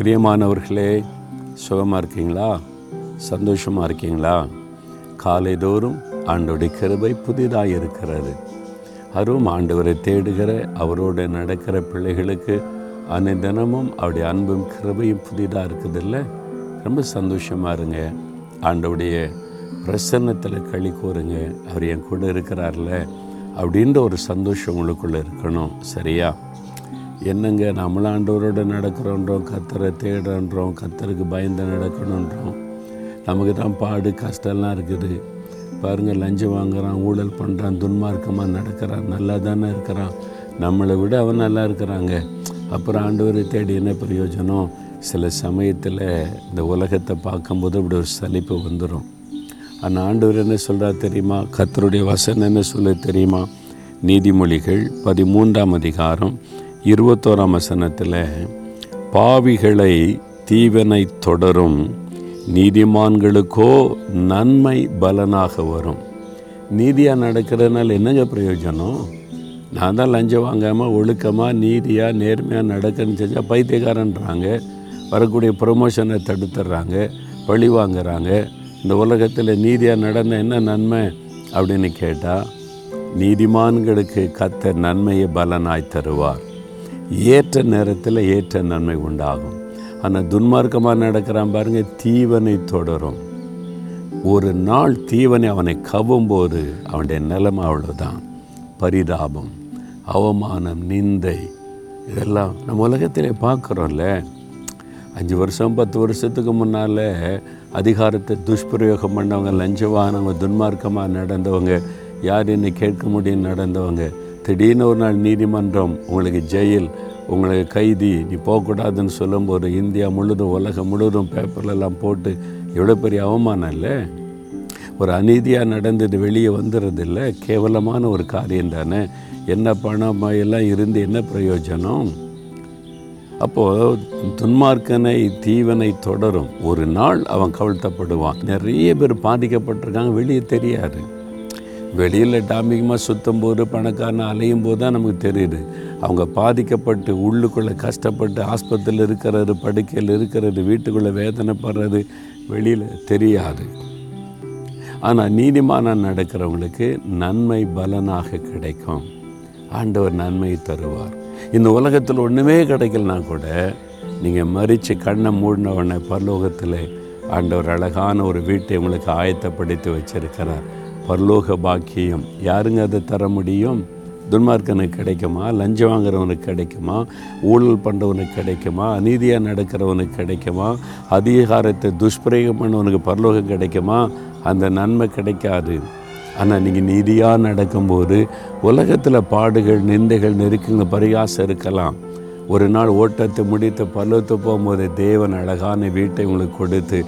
பிரியமானவர்களே சுகமாக இருக்கீங்களா? சந்தோஷமாக இருக்கீங்களா? காலைதோறும் ஆண்டோடைய கிருபை புதிதாக இருக்கிறது. அதுவும் ஆண்டவரை தேடுகிற அவரோடு நடக்கிற பிள்ளைகளுக்கு அனைதினமும் அவருடைய அன்பும் கிருபையும் புதிதாக இருக்குதில்ல? ரொம்ப சந்தோஷமாக இருங்க. ஆண்டவுடைய பிரசன்னத்தில் களி கூறுங்க அவர் என் கூட இருக்கிறார்ல அப்படின்ற ஒரு சந்தோஷம் உங்களுக்குள்ளே இருக்கணும். சரியா? என்னங்க நம்மளாண்டவரோடு ஆண்டவரோட நடக்கிறோன்றோம் கத்தரை தேடுறோன்றோம் கத்தருக்கு பயந்து நடக்கணுன்றோம். நமக்கு தான் பாடு கஷ்டம்லாம் இருக்குது. பாருங்கள் லஞ்சம் வாங்குறான் ஊழல் பண்ணுறான் துன்மார்க்கமாக நடக்கிறான் நல்லா தானே இருக்கிறான். நம்மளை விட அவன் நல்லா இருக்கிறாங்க. அப்புறம் ஆண்டவரை தேடி என்ன பிரயோஜனம்? சில சமயத்தில் இந்த உலகத்தை பார்க்கும்போது இப்படி ஒரு சலிப்பு வந்துடும் ஆனால் ஆண்டவர் என்ன சொல்கிறா தெரியுமா? கத்தருடைய வசனம் என்ன சொல்ல தெரியுமா? நீதிமொழிகள் பதிமூன்றாம் அதிகாரம் இருபத்தோராம் வசனத்தில் பாவிகளை தீவனை தொடரும் நீதிமான்களுக்கோ நன்மை பலனாக வரும். நீதியாக நடக்கிறதுனால என்னங்க பிரயோஜனம்? நான் தான் லஞ்சம் வாங்காமல் ஒழுக்கமாக நீதியாக நேர்மையாக நடக்கன்னு செஞ்சால் பைத்தியக்காரன்றாங்க. வரக்கூடிய ப்ரொமோஷனை தடுத்துடுறாங்க பழி வாங்குறாங்க. இந்த உலகத்தில் நீதியாக நடந்த என்ன நன்மை அப்படின்னு கேட்டால் நீதிமான்களுக்கு கத்த நன்மையை பலனாய் தருவார். ஏற்ற நேரத்தில் ஏற்ற நன்மை உண்டாகும். ஆனால் துன்மார்க்கமாக நடக்கிறான் பாருங்கள் தீவனை தொடரும். ஒரு நாள் தீவனை அவனை கவும்போது அவனுடைய நிலைமை அவ்வளோதான் பரிதாபம் அவமானம் நிந்தை இதெல்லாம் நம்ம உலகத்திலே பார்க்குறோம்ல. அஞ்சு வருஷம் பத்து வருஷத்துக்கு முன்னால் அதிகாரத்தை துஷ்பிரயோகம் பண்ணவங்க லஞ்சவானவங்க துன்மார்க்கமாக நடந்தவங்க யார் என்னை கேட்க முடியும் நடந்தவங்க திடீர்னு ஒரு நாள் நீதிமன்றம் உங்களுக்கு ஜெயில் உங்களுக்கு கைதி நீ போகக்கூடாதுன்னு சொல்லும்போது இந்தியா முழுதும் உலகம் முழுவதும் பேப்பர்லலாம் போட்டு எவ்வளோ பெரிய அவமானம் இல்லை? ஒரு அநீதியாக நடந்தது வெளியே வந்துடுறதில்ல கேவலமான ஒரு காரியம் தானே. என்ன பணம் எல்லாம் இருந்து என்ன பிரயோஜனம்? அப்போது துன்மார்க்கனை தீவனை தொடரும். ஒரு நாள் அவன் கவிழ்த்தப்படுவான். நிறைய பேர் பாதிக்கப்பட்டிருக்காங்க வெளியே தெரியாது. வெளியில் டாமிகமாக சுற்றும் போது பணக்காரன் அலையும் போது தான் நமக்கு தெரியுது. அவங்க பாதிக்கப்பட்டு உள்ளுக்குள்ளே கஷ்டப்பட்டு ஆஸ்பத்திரியில் இருக்கிறது படுக்கையில் இருக்கிறது வீட்டுக்குள்ளே வேதனைப்படுறது வெளியில் தெரியாது. ஆனால் நீதிமானம் நடக்கிறவங்களுக்கு நன்மை பலனாக கிடைக்கும். ஆண்டவர் நன்மை தருவார். இந்த உலகத்தில் ஒன்றுமே கிடைக்கலனா கூட நீங்கள் மறித்து கண்ணை மூடின உடனே பரலோகத்தில் ஆண்டவர் அழகான ஒரு வீட்டை உங்களுக்கு ஆயத்தப்படுத்தி வச்சிருக்கிறார். பரலோக பாக்கியம். யாருங்க அதை தர முடியும்? துன்மார்க்கனுக்கு கிடைக்குமா? லஞ்சம் வாங்குறவனுக்கு கிடைக்குமா? ஊழல் பண்ணுறவனுக்கு கிடைக்குமா? அநீதியாக நடக்கிறவனுக்கு கிடைக்குமா? அதிகாரத்தை துஷ்பிரயோகம் பண்ணவனுக்கு பரலோகம் கிடைக்குமா? அந்த நன்மை கிடைக்காது. ஆனால் நீங்கள் நீதியாக நடக்கும்போது உலகத்தில் பாடுகள் நிந்தைகள் நெருக்குங்க பரிகாசம் இருக்கலாம். ஒரு நாள் ஓட்டத்தை முடித்து பல்லத்து போகும்போது தேவன் அழகான வீட்டை உங்களுக்கு கொடுத்து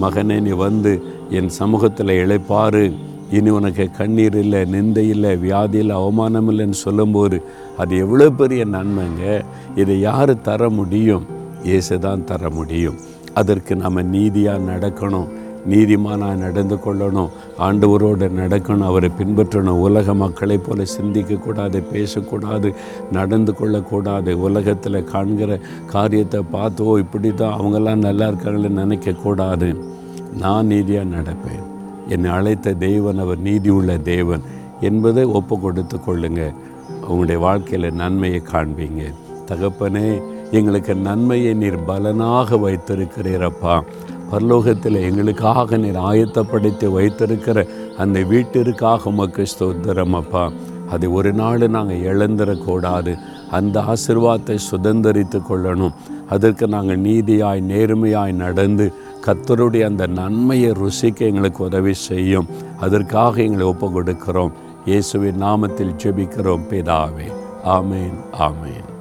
மகனே நீ வந்து என் சமூகத்தில் இழைப்பாரு. இனி உனக்கு கண்ணீர் இல்லை நிந்தை இல்லை வியாதி இல்லை அவமானம் இல்லைன்னு சொல்லும்போது அது எவ்வளோ பெரிய நன்மைங்க? இதை யார் தர முடியும்? இயேசு தான் தர முடியும். அதற்கு நம்ம நீதியாக நடக்கணும் நீதிமானாக நடந்து கொள்ளணும் ஆண்டவரோடு நடக்கணும் அவரை பின்பற்றணும். உலக மக்களைப் போல சிந்திக்கக்கூடாது பேசக்கூடாது நடந்து கொள்ளக்கூடாது. உலகத்தில் காண்கிற காரியத்தை பார்த்தோ இப்படி தான் அவங்கெல்லாம் நல்லா இருக்காங்களே நினைக்கக்கூடாது. நான் நீதியாக நடப்பேன். என்னை அழைத்த தெய்வன் அவர் நீதி உள்ள தேவன் என்பதை ஒப்பு கொடுத்து கொள்ளுங்க. உங்களுடைய வாழ்க்கையில் நன்மையை காண்பீங்க. தகப்பனே எங்களுக்கு நன்மையை நீர் பலனாக வைத்திருக்கிறீரப்பா. பரலோகத்தில் எங்களுக்காக நீர் ஆயத்தப்படுத்தி வைத்திருக்கிற அந்த வீட்டிற்காக உமக்கு ஸ்தோத்திரம் அப்பா அதை ஒரு நாள் நாங்கள் இழந்துடக்கூடாது அந்த ஆசிர்வாதத்தை சுதந்திரித்து கொள்ளணும். அதற்கு நாங்கள் நீதியாய் நேர்மையாய் நடந்து கத்தருடைய அந்த நன்மையை ருசிக்க எங்களுக்கு உதவி செய்யும். அதற்காக எங்களை ஒப்பு கொடுக்கிறோம் இயேசுவின் நாமத்தில் ஜெபிக்கிறோம். பிதாவே ஆமேன் ஆமேன்.